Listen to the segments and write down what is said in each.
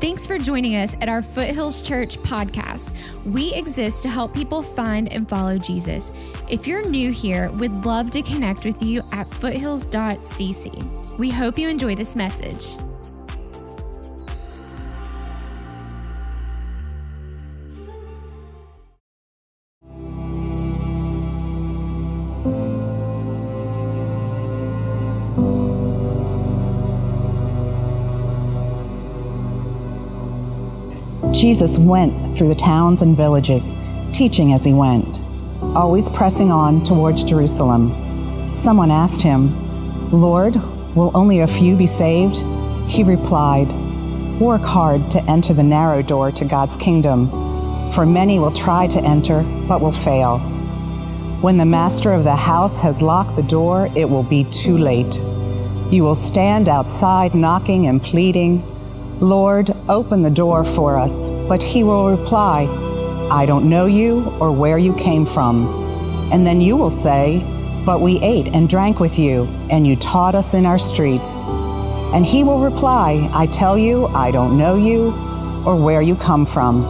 Thanks for joining us at our Foothills Church podcast. We exist to help people find and follow Jesus. If you're new here, we'd love to connect with you at foothills.cc. We hope you enjoy this message. Jesus went through the towns and villages, teaching as he went, always pressing on towards Jerusalem. Someone asked him, Lord, will only a few be saved? He replied, Work hard to enter the narrow door to God's kingdom, for many will try to enter, but will fail. When the master of the house has locked the door, it will be too late. You will stand outside knocking and pleading. Lord, open the door for us. But he will reply, I don't know you or where you came from. And then you will say, But we ate and drank with you, and you taught us in our streets. And he will reply, I tell you, I don't know you or where you come from.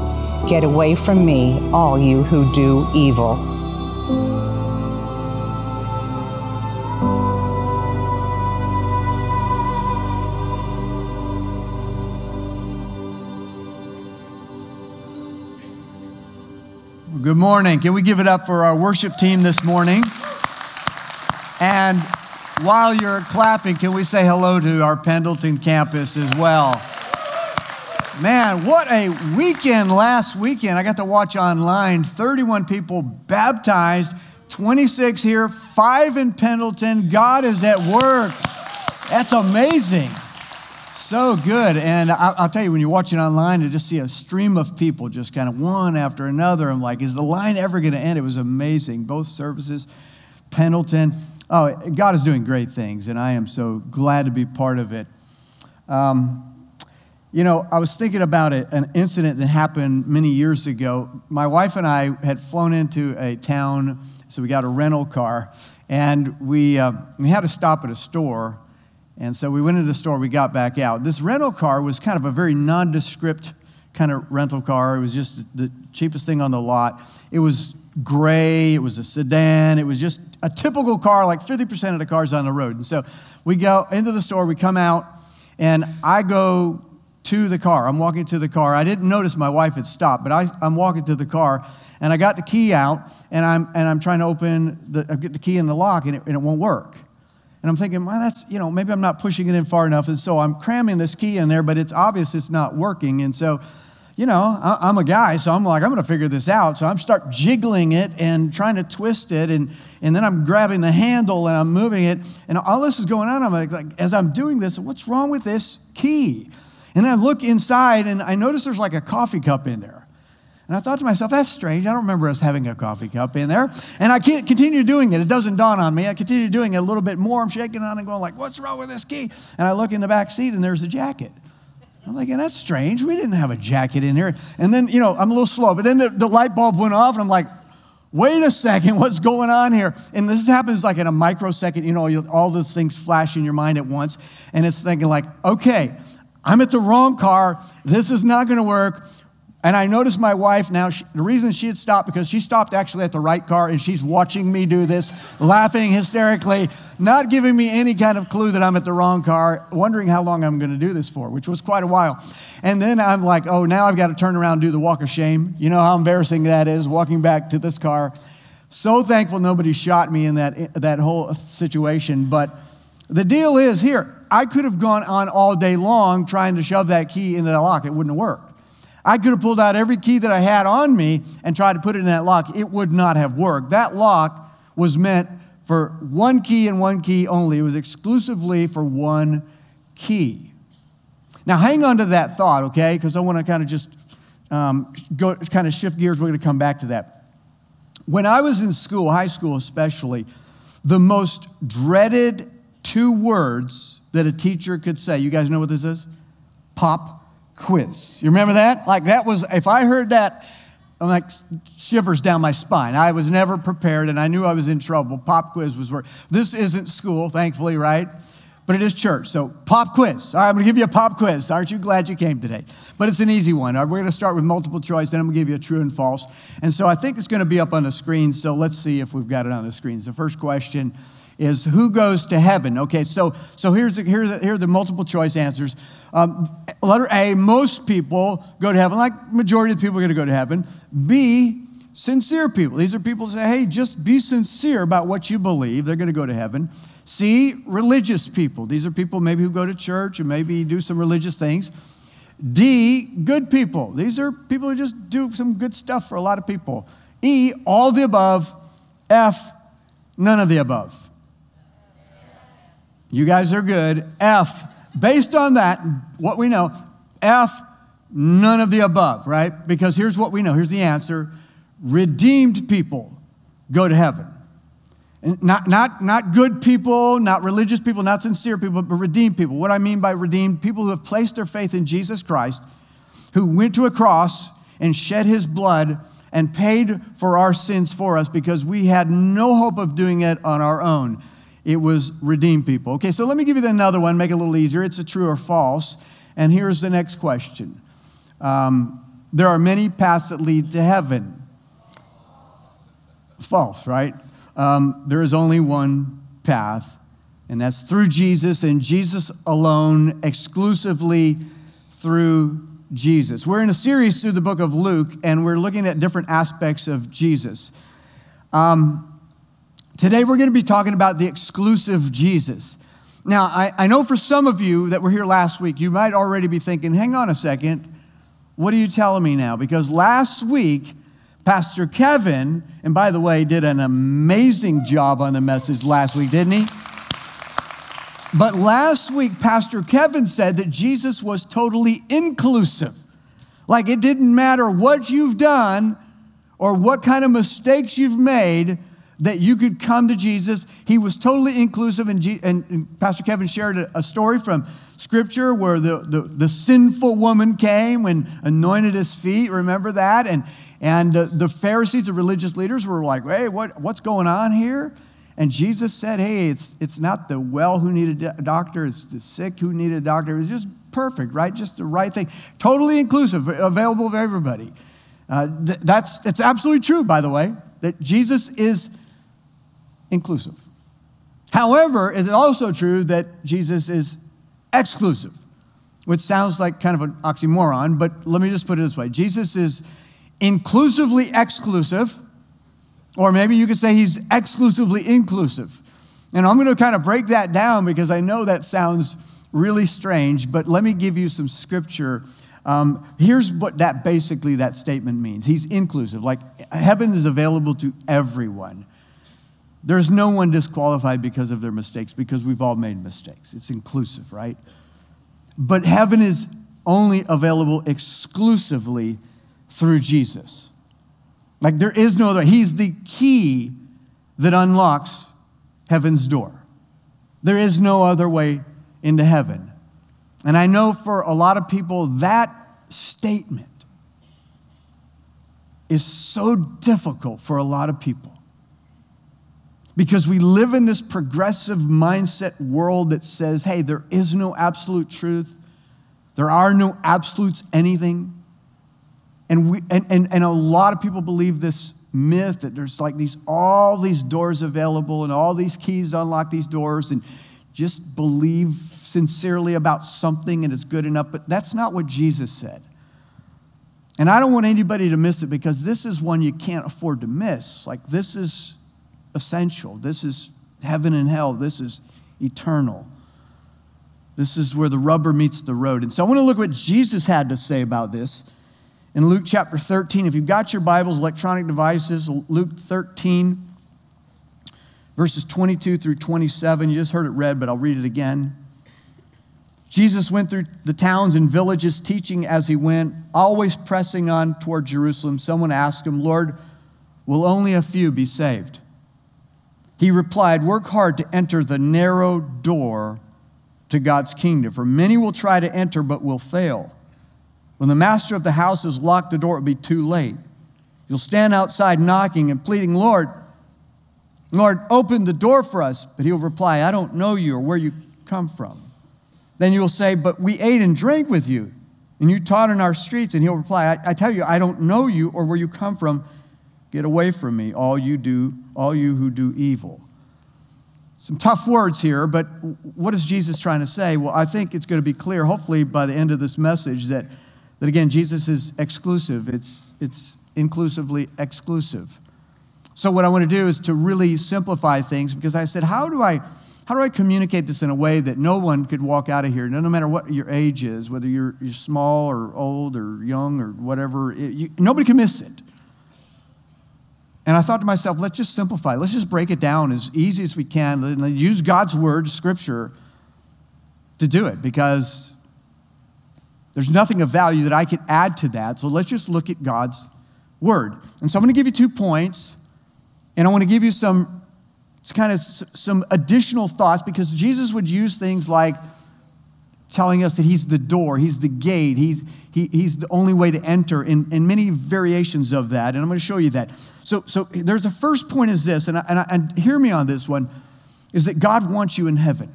Get away from me, all you who do evil. Morning. Can we give it up for our worship team this morning? And while you're clapping, can we say hello to our Pendleton campus as well? Man, what a weekend last weekend. I got to watch online 31 people baptized, 26 here, five in Pendleton. God is at work. That's amazing. So good. And I, will tell you, when you're watching online, you just see a stream of people just kind of one after another. I'm like, is the line ever going to end? It was amazing. Both services, Pendleton. Oh, God is doing great things, and I am so glad to be part of it. Um, you know, I was thinking about it, an incident that happened many years ago. My wife and I had flown into a town, so we got a rental car, and we, uh, we had to stop at a store and so we went into the store, we got back out. This rental car was kind of a very nondescript kind of rental car. It was just the cheapest thing on the lot. It was gray, it was a sedan, it was just a typical car, like 50% of the cars on the road. And so we go into the store, we come out, and I go to the car. I'm walking to the car. I didn't notice my wife had stopped, but I, am walking to the car, and I got the key out, and I'm, and I'm trying to open the, I get the key in the lock, and it, and it won't work. And I'm thinking, well, that's, you know, maybe I'm not pushing it in far enough. And so I'm cramming this key in there, but it's obvious it's not working. And so, you know, I'm a guy, so I'm like, I'm going to figure this out. So I'm start jiggling it and trying to twist it. And, and then I'm grabbing the handle and I'm moving it. And all this is going on. I'm like, like as I'm doing this, what's wrong with this key? And I look inside and I notice there's like a coffee cup in there. And I thought to myself, that's strange. I don't remember us having a coffee cup in there. And I can't continue doing it. It doesn't dawn on me. I continue doing it a little bit more. I'm shaking on and going like, what's wrong with this key? And I look in the back seat and there's a jacket. I'm like, that's strange. We didn't have a jacket in here. And then, you know, I'm a little slow. But then the, the light bulb went off and I'm like, wait a second, what's going on here? And this happens like in a microsecond, you know, all those things flash in your mind at once. And it's thinking like, okay, I'm at the wrong car. This is not going to work. And I noticed my wife now, she, the reason she had stopped, because she stopped actually at the right car and she's watching me do this, laughing hysterically, not giving me any kind of clue that I'm at the wrong car, wondering how long I'm going to do this for, which was quite a while. And then I'm like, oh, now I've got to turn around and do the walk of shame. You know how embarrassing that is, walking back to this car. So thankful nobody shot me in that, that whole situation. But the deal is here, I could have gone on all day long trying to shove that key into the lock. It wouldn't have worked. I could have pulled out every key that I had on me and tried to put it in that lock. It would not have worked. That lock was meant for one key and one key only, it was exclusively for one key. Now, hang on to that thought, okay? Because I want to kind of just um, go, kind of shift gears. We're going to come back to that. When I was in school, high school especially, the most dreaded two words that a teacher could say, you guys know what this is? Pop quiz. You remember that? Like that was, if I heard that, I'm like shivers down my spine. I was never prepared and I knew I was in trouble. Pop quiz was where, this isn't school, thankfully, right? But it is church. So, pop quiz. All right, I'm going to give you a pop quiz. Aren't you glad you came today? But it's an easy one. Right, we're going to start with multiple choice, then I'm going to give you a true and false. And so I think it's going to be up on the screen. So let's see if we've got it on the screens. The first question is who goes to heaven? Okay, so, so here's, the, here's the, here are the multiple choice answers. Um, letter A, most people go to heaven, like majority of people are going to go to heaven. B, sincere people. These are people who say, hey, just be sincere about what you believe. They're going to go to heaven. C, religious people. These are people maybe who go to church and maybe do some religious things. D, good people. These are people who just do some good stuff for a lot of people. E, all the above. F, none of the above. You guys are good. F, based on that, what we know, F, none of the above, right? Because here's what we know. Here's the answer redeemed people go to heaven. Not, not, not good people, not religious people, not sincere people, but redeemed people. What I mean by redeemed, people who have placed their faith in Jesus Christ, who went to a cross and shed his blood and paid for our sins for us because we had no hope of doing it on our own. It was redeemed people. Okay, so let me give you another one, make it a little easier. It's a true or false. And here's the next question um, There are many paths that lead to heaven. False, right? Um, there is only one path, and that's through Jesus and Jesus alone, exclusively through Jesus. We're in a series through the book of Luke, and we're looking at different aspects of Jesus. Um, today, we're going to be talking about the exclusive Jesus. Now, I, I know for some of you that were here last week, you might already be thinking, hang on a second, what are you telling me now? Because last week, Pastor Kevin, and by the way, did an amazing job on the message last week, didn't he? But last week, Pastor Kevin said that Jesus was totally inclusive. Like it didn't matter what you've done or what kind of mistakes you've made, that you could come to Jesus. He was totally inclusive. And, and Pastor Kevin shared a, a, story from Scripture where the, the, the sinful woman came and anointed his feet. Remember that? And, and uh, the Pharisees, the religious leaders, were like, hey, what, what's going on here? And Jesus said, hey, it's, it's not the well who needed a doctor, it's the sick who needed a doctor. It was just perfect, right? Just the right thing. Totally inclusive, available for everybody. Uh, th- that's it's absolutely true, by the way, that Jesus is inclusive. However, it's also true that Jesus is exclusive, which sounds like kind of an oxymoron, but let me just put it this way Jesus is inclusively exclusive, or maybe you could say he's exclusively inclusive. And I'm going to kind of break that down because I know that sounds really strange, but let me give you some scripture. Um, here's what that basically that statement means. He's inclusive, like heaven is available to everyone. There's no one disqualified because of their mistakes because we've all made mistakes. It's inclusive, right? But heaven is only available exclusively through Jesus. Like there is no other. He's the key that unlocks heaven's door. There is no other way into heaven. And I know for a lot of people, that statement is so difficult for a lot of people. Because we live in this progressive mindset world that says, hey, there is no absolute truth, there are no absolutes anything. And, we, and, and, and a lot of people believe this myth that there's like these all these doors available and all these keys to unlock these doors and just believe sincerely about something and it's good enough. But that's not what jesus said. And i don't want anybody to miss it because this is one you can't afford to miss. Like this is essential. This is heaven and hell. This is eternal. This is where the rubber meets the road. And so i want to look what jesus had to say about this in Luke chapter 13. If you've got your Bibles, electronic devices, Luke 13, verses 22 through 27. You just heard it read, but I'll read it again. Jesus went through the towns and villages, teaching as he went, always pressing on toward Jerusalem. Someone asked him, Lord, will only a few be saved? He replied, Work hard to enter the narrow door to God's kingdom, for many will try to enter but will fail. When the master of the house has locked the door, it'll be too late. You'll stand outside knocking and pleading, Lord, Lord, open the door for us. But he'll reply, I don't know you or where you come from? Then you'll say, But we ate and drank with you, and you taught in our streets. And he'll reply, I, I tell you, I don't know you or where you come from. Get away from me, all you do, all you who do evil. Some tough words here, but what is Jesus trying to say? Well, I think it's going to be clear, hopefully, by the end of this message, that, that again, Jesus is exclusive. It's, it's inclusively exclusive. So, what I want to do is to really simplify things because I said, how do I how do I communicate this in a way that no one could walk out of here, no, no matter what your age is, whether you're, you're small or old or young or whatever, it, you, nobody can miss it. And I thought to myself, let's just simplify. Let's just break it down as easy as we can. use God's word, scripture, to do it because there's nothing of value that I can add to that. So let's just look at God's word. And so I'm going to give you two points, and I want to give you some kind of some additional thoughts because Jesus would use things like telling us that he's the door, he's the gate, he's, he, he's the only way to enter, and, and many variations of that. And I'm going to show you that. So, so there's the first point is this, and, I, and, I, and hear me on this one, is that God wants you in heaven.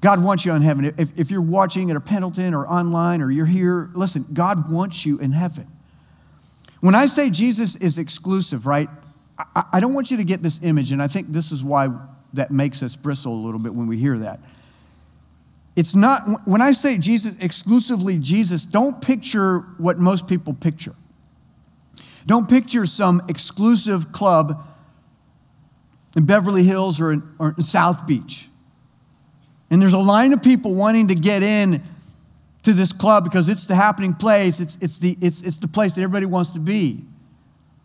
God wants you in heaven. If, if you're watching at a Pendleton or online or you're here, listen, God wants you in heaven. When I say Jesus is exclusive, right? I, I don't want you to get this image, and I think this is why that makes us bristle a little bit when we hear that. It's not, when I say Jesus, exclusively Jesus, don't picture what most people picture. Don't picture some exclusive club in Beverly Hills or in, or in South Beach. And there's a line of people wanting to get in to this club because it's the happening place, it's, it's, the, it's, it's the place that everybody wants to be.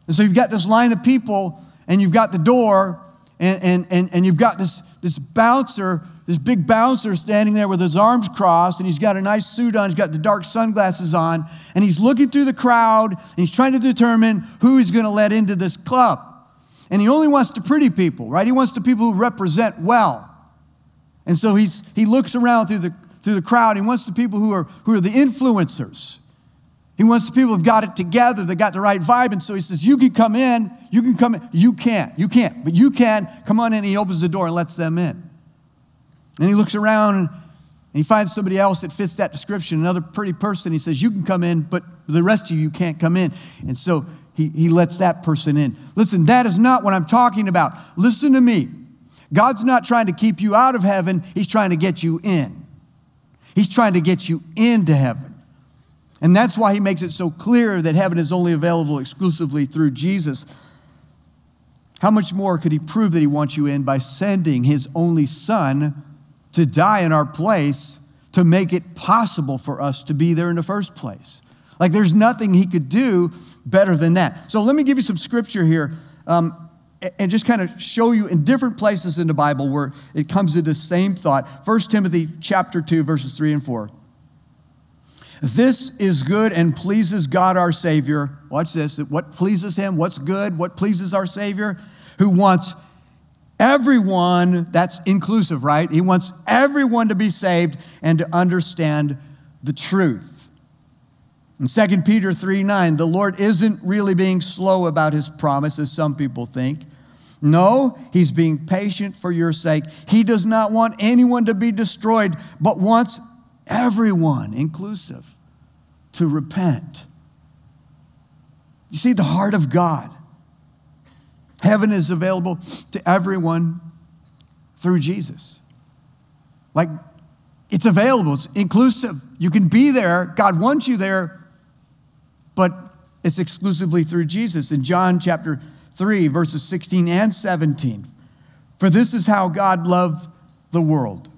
And so you've got this line of people, and you've got the door, and, and, and, and you've got this, this bouncer, this big bouncer standing there with his arms crossed, and he's got a nice suit on, he's got the dark sunglasses on, and he's looking through the crowd, and he's trying to determine who he's going to let into this club. And he only wants the pretty people, right? He wants the people who represent well. And so he's, he looks around through the, through the crowd. He wants the people who are, who are the influencers. He wants the people who've got it together, they got the right vibe. And so he says, You can come in, you can come in. You can't, you can't, but you can. Come on in. He opens the door and lets them in. And he looks around and he finds somebody else that fits that description, another pretty person. He says, You can come in, but the rest of you, you can't come in. And so he, he lets that person in. Listen, that is not what I'm talking about. Listen to me. God's not trying to keep you out of heaven, He's trying to get you in. He's trying to get you into heaven. And that's why he makes it so clear that heaven is only available exclusively through Jesus. How much more could he prove that he wants you in by sending his only son to die in our place to make it possible for us to be there in the first place? Like there's nothing he could do better than that. So let me give you some scripture here. Um, and just kind of show you in different places in the Bible where it comes to the same thought. 1 Timothy chapter 2, verses 3 and 4. This is good and pleases God our Savior. Watch this. What pleases Him? What's good? What pleases our Savior? Who wants everyone, that's inclusive, right? He wants everyone to be saved and to understand the truth. In 2 Peter 3 9, the Lord isn't really being slow about His promise, as some people think. No, He's being patient for your sake. He does not want anyone to be destroyed, but wants everyone, inclusive, to repent. You see, the heart of God. Heaven is available to everyone through Jesus. Like, it's available, it's inclusive. You can be there, God wants you there, but it's exclusively through Jesus. In John chapter 3, verses 16 and 17, for this is how God loved the world.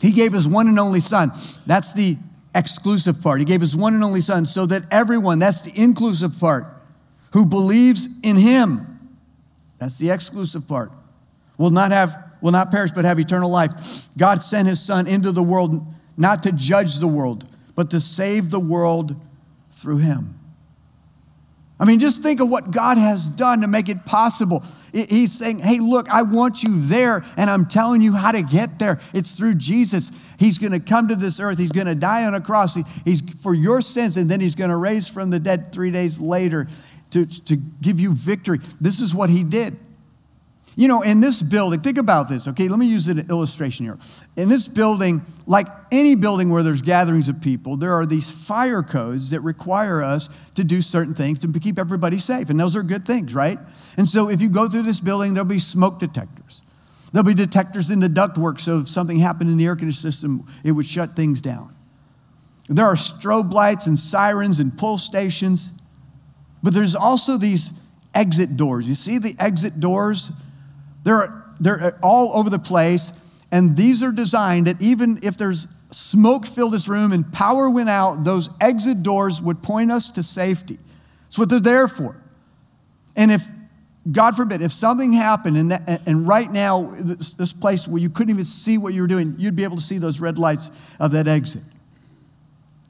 He gave his one and only Son. That's the exclusive part. He gave his one and only Son so that everyone, that's the inclusive part, who believes in him, that's the exclusive part, will not have will not perish but have eternal life. God sent his son into the world not to judge the world, but to save the world through him. I mean, just think of what God has done to make it possible. He's saying, Hey, look, I want you there, and I'm telling you how to get there. It's through Jesus. He's going to come to this earth. He's going to die on a cross. He's for your sins, and then he's going to raise from the dead three days later to, to give you victory. This is what he did. You know, in this building, think about this, okay? Let me use an illustration here. In this building, like any building where there's gatherings of people, there are these fire codes that require us to do certain things to keep everybody safe. And those are good things, right? And so if you go through this building, there'll be smoke detectors. There'll be detectors in the ductwork, so if something happened in the air conditioning system, it would shut things down. There are strobe lights and sirens and pull stations, but there's also these exit doors. You see the exit doors? They're, they're all over the place, and these are designed that even if there's smoke filled this room and power went out, those exit doors would point us to safety. That's what they're there for. And if, God forbid, if something happened and, that, and right now, this, this place where you couldn't even see what you were doing, you'd be able to see those red lights of that exit.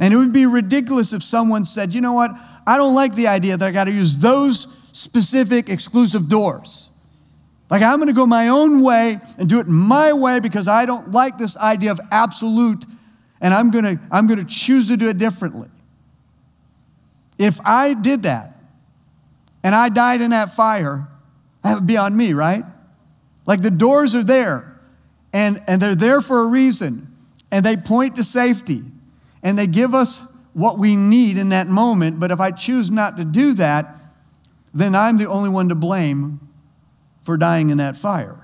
And it would be ridiculous if someone said, you know what, I don't like the idea that I got to use those specific exclusive doors. Like, I'm going to go my own way and do it my way because I don't like this idea of absolute, and I'm going to, I'm going to choose to do it differently. If I did that and I died in that fire, that would be on me, right? Like, the doors are there, and, and they're there for a reason, and they point to safety, and they give us what we need in that moment. But if I choose not to do that, then I'm the only one to blame for dying in that fire.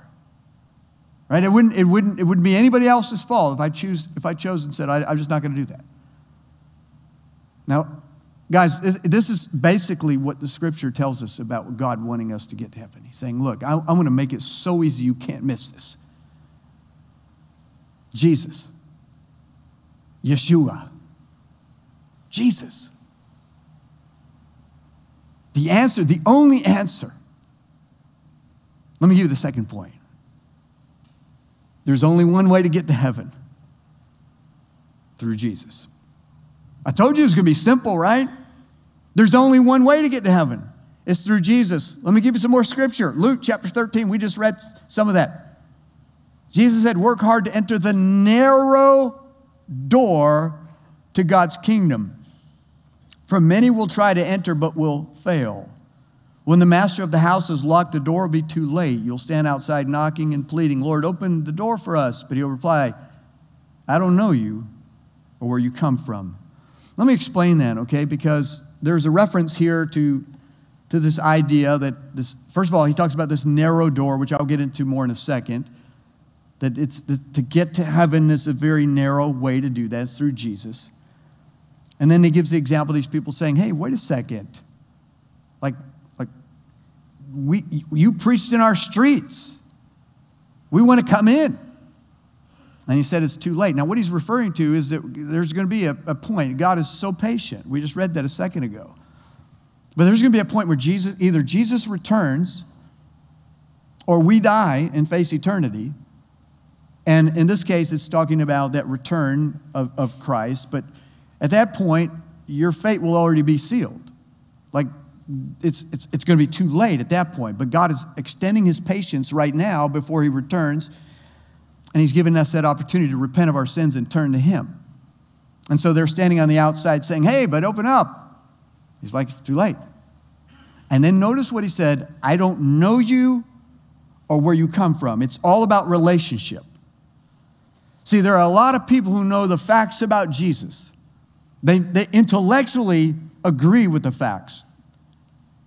Right? It wouldn't, it wouldn't, it wouldn't be anybody else's fault if I, choose, if I chose and said, I, am just not going to do that. Now, guys, this, this, is basically what the scripture tells us about God wanting us to get to heaven. He's saying, Look, I, I'm going to make it so easy you can't miss this. Jesus, Yeshua, Jesus. The answer, the only answer let me give you the second point. There's only one way to get to heaven through Jesus. I told you it was going to be simple, right? There's only one way to get to heaven. It's through Jesus. Let me give you some more scripture. Luke chapter 13, we just read some of that. Jesus said, Work hard to enter the narrow door to God's kingdom. For many will try to enter but will fail. When the master of the house has locked the door, it'll be too late. You'll stand outside knocking and pleading, Lord, open the door for us. But he'll reply, I don't know you or where you come from. Let me explain that, okay? Because there's a reference here to, to this idea that this, first of all, he talks about this narrow door, which I'll get into more in a second. That it's to get to heaven is a very narrow way to do that. It's through Jesus. And then he gives the example of these people saying, hey, wait a second. Like, we, you preached in our streets. We want to come in. And he said it's too late. Now, what he's referring to is that there's going to be a, a point. God is so patient. We just read that a second ago. But there's going to be a point where Jesus, either Jesus returns or we die and face eternity. And in this case, it's talking about that return of, of Christ. But at that point, your fate will already be sealed. Like it's, it's, it's going to be too late at that point. But God is extending his patience right now before he returns. And he's given us that opportunity to repent of our sins and turn to him. And so they're standing on the outside saying, Hey, but open up. He's like, It's too late. And then notice what he said I don't know you or where you come from. It's all about relationship. See, there are a lot of people who know the facts about Jesus. They, they intellectually agree with the facts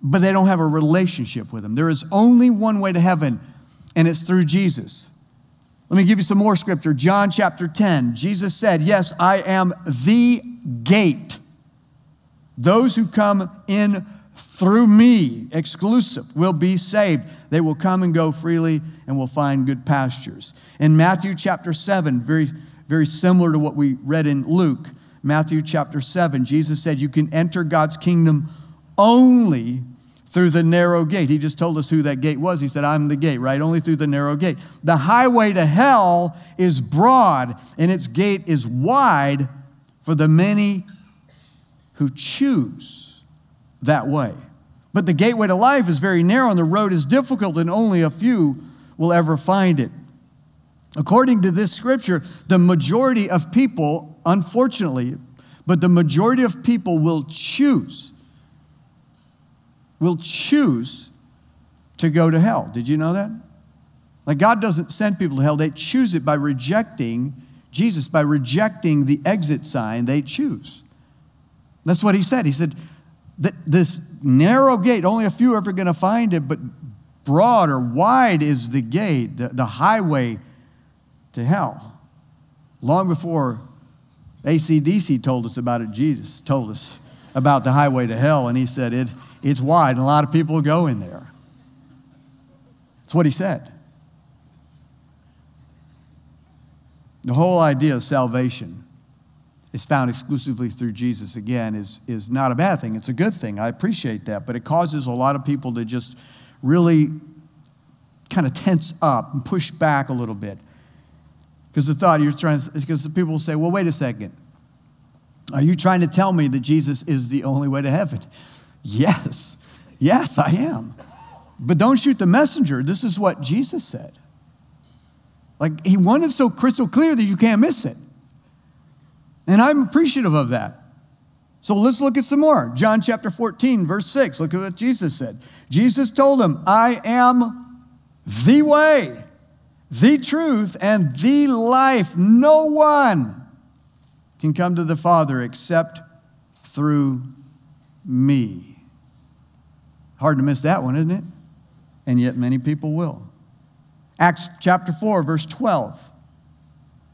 but they don't have a relationship with Him. There is only one way to heaven, and it's through Jesus. Let me give you some more scripture. John chapter 10. Jesus said, Yes, I am the gate. Those who come in through me, exclusive, will be saved. They will come and go freely and will find good pastures. In Matthew chapter 7, very, very similar to what we read in Luke, Matthew chapter 7, Jesus said, You can enter God's kingdom only through the narrow gate. He just told us who that gate was. He said, I'm the gate, right? Only through the narrow gate. The highway to hell is broad, and its gate is wide for the many who choose that way. But the gateway to life is very narrow, and the road is difficult, and only a few will ever find it. According to this scripture, the majority of people, unfortunately, but the majority of people will choose will choose to go to hell. Did you know that? Like God doesn't send people to hell, they choose it by rejecting Jesus, by rejecting the exit sign they choose. That's what he said. He said that this narrow gate, only a few are ever going to find it, but broad or wide is the gate, the, the highway to hell. Long before ACDC told us about it, Jesus told us about the highway to hell, and he said it, it's wide, and a lot of people go in there. That's what he said. The whole idea of salvation is found exclusively through Jesus again is, is not a bad thing. It's a good thing. I appreciate that. But it causes a lot of people to just really kind of tense up and push back a little bit. Because the thought you're trying because people say, well, wait a second. Are you trying to tell me that Jesus is the only way to heaven? Yes. Yes, I am. But don't shoot the messenger. This is what Jesus said. Like he wanted so crystal clear that you can't miss it. And I'm appreciative of that. So let's look at some more. John chapter 14, verse 6. Look at what Jesus said. Jesus told him, I am the way, the truth, and the life. No one can come to the Father except through me. Hard to miss that one, isn't it? And yet many people will. Acts chapter 4, verse 12.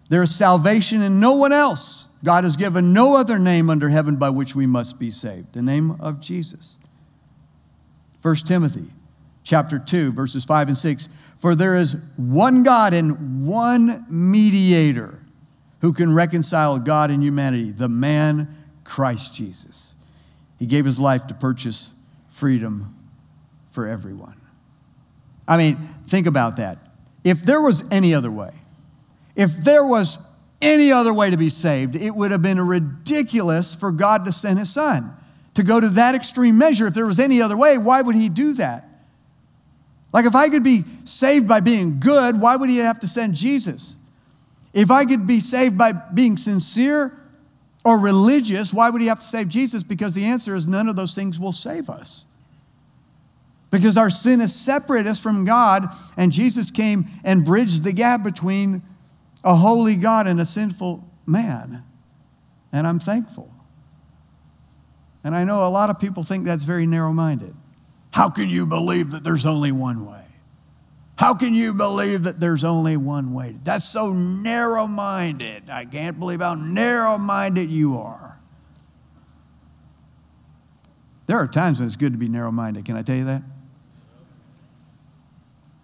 There is salvation in no one else. God has given no other name under heaven by which we must be saved. The name of Jesus. 1 Timothy chapter 2 verses 5 and 6 for there is one God and one mediator who can reconcile God and humanity the man Christ Jesus he gave his life to purchase freedom for everyone I mean think about that if there was any other way if there was any other way to be saved. It would have been ridiculous for God to send his son. To go to that extreme measure, if there was any other way, why would he do that? Like, if I could be saved by being good, why would he have to send Jesus? If I could be saved by being sincere or religious, why would he have to save Jesus? Because the answer is none of those things will save us. Because our sin has separated us from God, and Jesus came and bridged the gap between a holy God and a sinful man. And I'm thankful. And I know a lot of people think that's very narrow minded. How can you believe that there's only one way? How can you believe that there's only one way? That's so narrow minded. I can't believe how narrow minded you are. There are times when it's good to be narrow minded. Can I tell you that?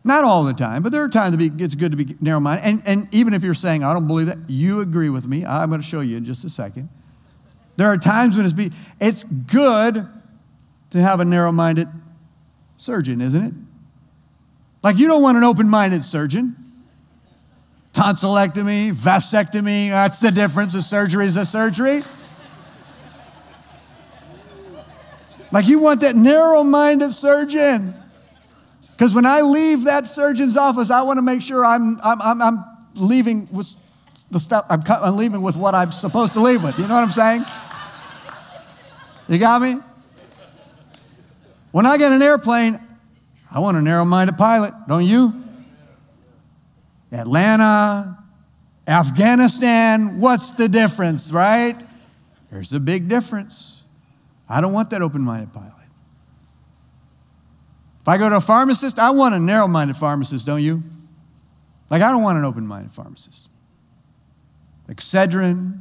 Not all the time, but there are times it's good to be narrow minded. And, and even if you're saying, I don't believe that, you agree with me. I'm going to show you in just a second. There are times when it's, be, it's good to have a narrow minded surgeon, isn't it? Like, you don't want an open minded surgeon. Tonsillectomy, vasectomy, that's the difference. A surgery is a surgery. Like, you want that narrow minded surgeon. Because when I leave that surgeon's office, I want to make sure I'm, I'm, I'm, I'm leaving with the stuff, I'm, I'm leaving with what I'm supposed to leave with. You know what I'm saying? You got me? When I get an airplane, I want a narrow minded pilot, don't you? Atlanta, Afghanistan, what's the difference, right? There's a big difference. I don't want that open minded pilot. If I go to a pharmacist, I want a narrow minded pharmacist, don't you? Like, I don't want an open minded pharmacist. Excedrin,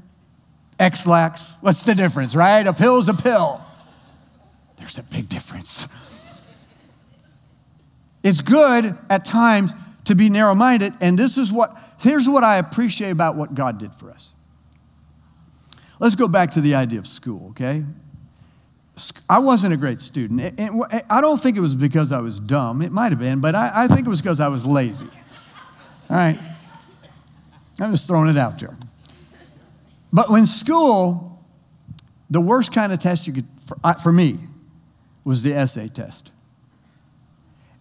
Ex-Lax, what's the difference, right? A pill is a pill. There's a big difference. It's good at times to be narrow minded, and this is what, here's what I appreciate about what God did for us. Let's go back to the idea of school, okay? I wasn't a great student. I don't think it was because I was dumb. It might have been, but I, think it was because I was lazy. All right? I'm just throwing it out there. But when school, the worst kind of test you could, for, for me, was the essay test.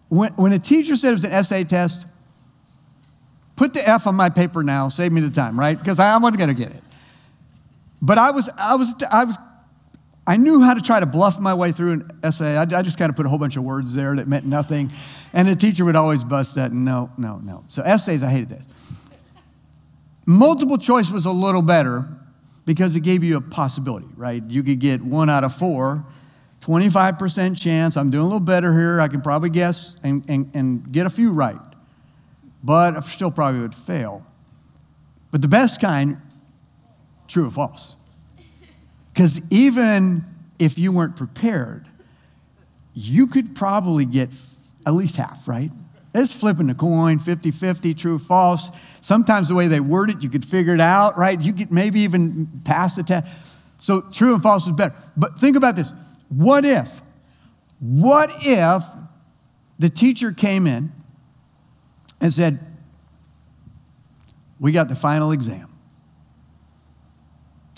When, when a teacher said it was an essay test, put the F on my paper now, save me the time, right? Because I, wasn't going to get it. But I was, I was, I was I knew how to try to bluff my way through an essay. I, I just kind of put a whole bunch of words there that meant nothing. And the teacher would always bust that. No, no, no. So essays, I hated this. Multiple choice was a little better because it gave you a possibility, right? You could get one out of four, 25% chance. I'm doing a little better here. I can probably guess and, and, and get a few right. But I still probably would fail. But the best kind, true or false. Because even if you weren't prepared, you could probably get at least half, right? It's flipping a coin, 50 50, true or false. Sometimes the way they word it, you could figure it out, right? You could maybe even pass the test. So true and false is better. But think about this what if? What if the teacher came in and said, We got the final exam?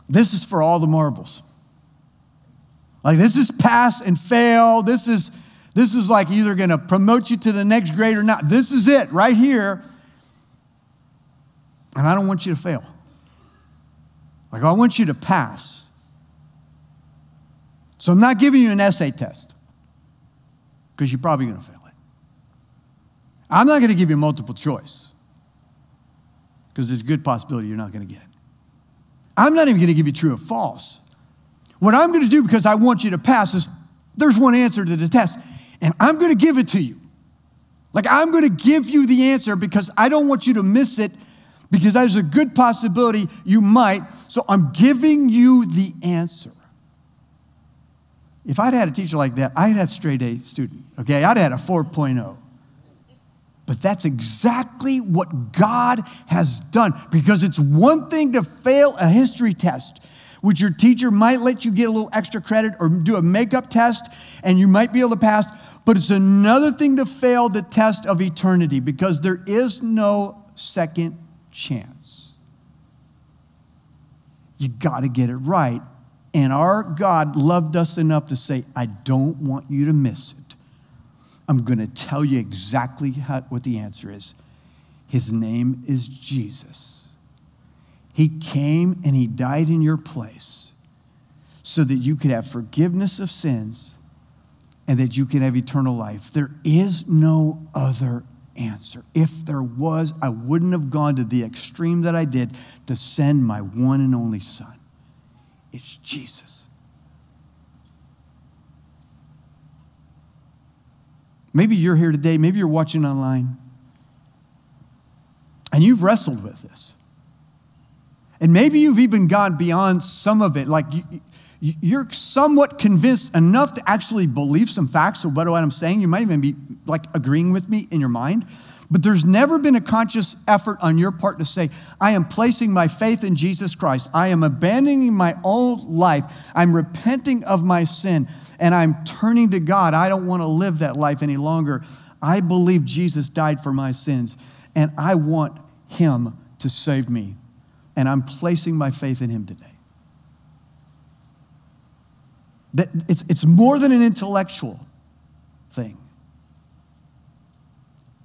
This is for all the marbles. Like, this is pass and fail. This is, this is like either going to promote you to the next grade or not. This is it right here. And I don't want you to fail. Like, I want you to pass. So I'm not giving you an essay test because you're probably going to fail it. I'm not going to give you multiple choice because there's a good possibility you're not going to get it. I'm not even going to give you true or false. What I'm going to do because I want you to pass is there's one answer to the test, and I'm going to give it to you. Like I'm going to give you the answer because I don't want you to miss it because there's a good possibility you might. So I'm giving you the answer. If I'd had a teacher like that, I'd had a straight A student, okay? I'd had a 4.0. But that's exactly what God has done because it's one thing to fail a history test which your teacher might let you get a little extra credit or do a makeup test and you might be able to pass. But it's another thing to fail the test of eternity because there is no second chance. You got to get it right. And our God loved us enough to say, I don't want you to miss it. I'm going to tell you exactly how, what the answer is. His name is Jesus. He came and He died in your place so that you could have forgiveness of sins and that you can have eternal life. There is no other answer. If there was, I wouldn't have gone to the extreme that I did to send my one and only Son. It's Jesus. Maybe you're here today, maybe you're watching online, and you've wrestled with this. And maybe you've even gone beyond some of it. Like you, are somewhat convinced enough to actually believe some facts of what I'm saying. You might even be like agreeing with me in your mind. But there's never been a conscious effort on your part to say, I am placing my faith in Jesus Christ. I am abandoning my old life. I'm repenting of my sin and I'm turning to God. I don't want to live that life any longer. I believe Jesus died for my sins and I want Him to save me and I'm placing my faith in him today. That it's, it's more than an intellectual thing.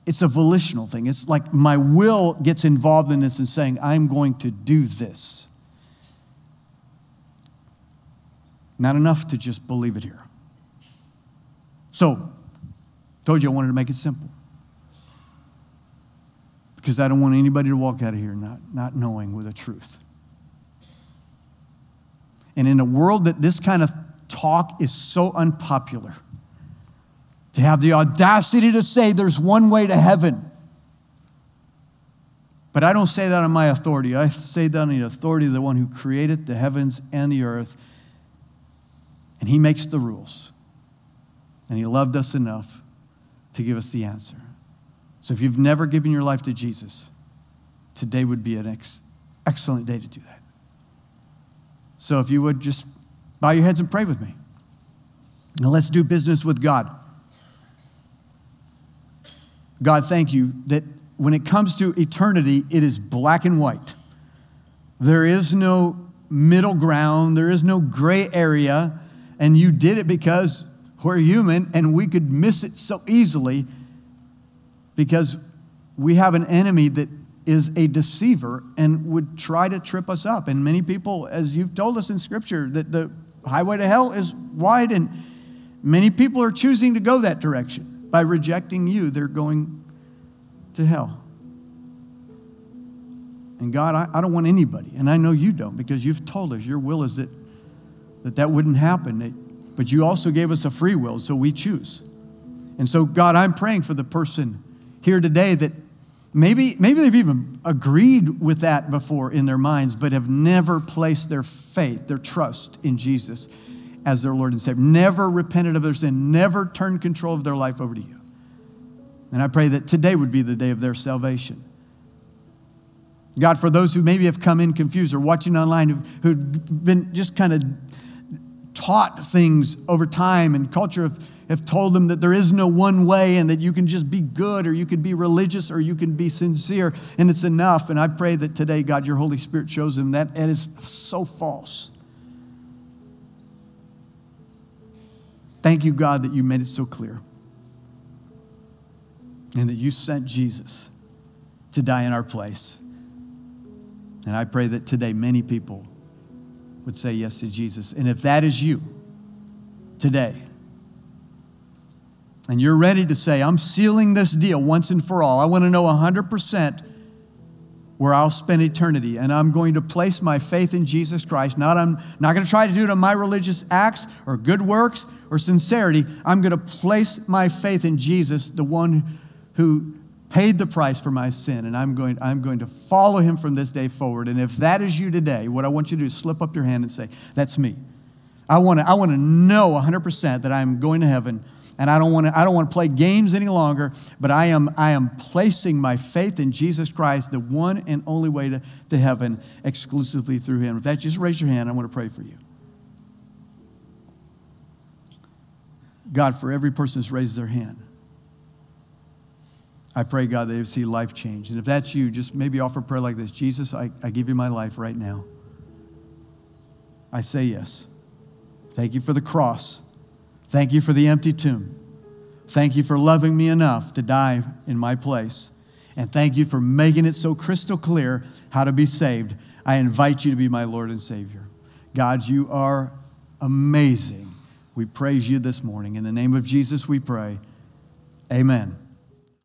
It's a volitional thing. It's like my will gets involved in this and saying, I'm going to do this. Not enough to just believe it here. So, told you I wanted to make it simple because I don't want anybody to walk out of here not, not knowing with the truth. And in a world that this kind of talk is so unpopular, to have the audacity to say there's one way to heaven. But I don't say that on my authority. I say that on the authority of the one who created the heavens and the earth. And he makes the rules. And he loved us enough to give us the answer. So if you've never given your life to Jesus, today would be an ex- excellent day to do that. So if you would just bow your heads and pray with me. Now let's do business with God. God, thank you that when it comes to eternity, it is black and white. There is no middle ground, there is no gray area, and you did it because we're human and we could miss it so easily because we have an enemy that is a deceiver and would try to trip us up. And many people, as you've told us in Scripture, that the highway to hell is wide and many people are choosing to go that direction. By rejecting you, they're going to hell. And God, I, I don't want anybody, and I know you don't because you've told us your will is that that, that wouldn't happen. But you also gave us a free will, so we choose. And so, God, I'm praying for the person here today that maybe, maybe they've even agreed with that before in their minds, but have never placed their faith, their trust in Jesus as their Lord and Savior, never repented of their sin, never turned control of their life over to you. And I pray that today would be the day of their salvation. God, for those who maybe have come in confused or watching online who've, who've been just kind of taught things over time and culture have, have told them that there is no one way and that you can just be good or you can be religious or you can be sincere and it's enough. And I pray that today, God, your Holy Spirit shows them that it is so false. Thank you, God, that you made it so clear and that you sent Jesus to die in our place. And I pray that today many people would say yes to Jesus. And if that is you today, and you're ready to say, I'm sealing this deal once and for all, I want to know 100% where I'll spend eternity. And I'm going to place my faith in Jesus Christ. Not, I'm not going to try to do it on my religious acts or good works or sincerity. I'm going to place my faith in Jesus, the one who paid the price for my sin, and I'm going, I'm going to follow him from this day forward. And if that is you today, what I want you to do is slip up your hand and say, That's me. I want to I want to know 100% that I'm going to heaven. And I don't want to I don't want to play games any longer, but I am I am placing my faith in Jesus Christ, the one and only way to, to heaven, exclusively through him. If that just raise your hand, I want to pray for you. God, for every person who's raised their hand. I pray, God, they see life change. And if that's you, just maybe offer prayer like this Jesus, I, I give you my life right now. I say yes. Thank you for the cross. Thank you for the empty tomb. Thank you for loving me enough to die in my place. And thank you for making it so crystal clear how to be saved. I invite you to be my Lord and Savior. God, you are amazing. We praise you this morning. In the name of Jesus, we pray. Amen.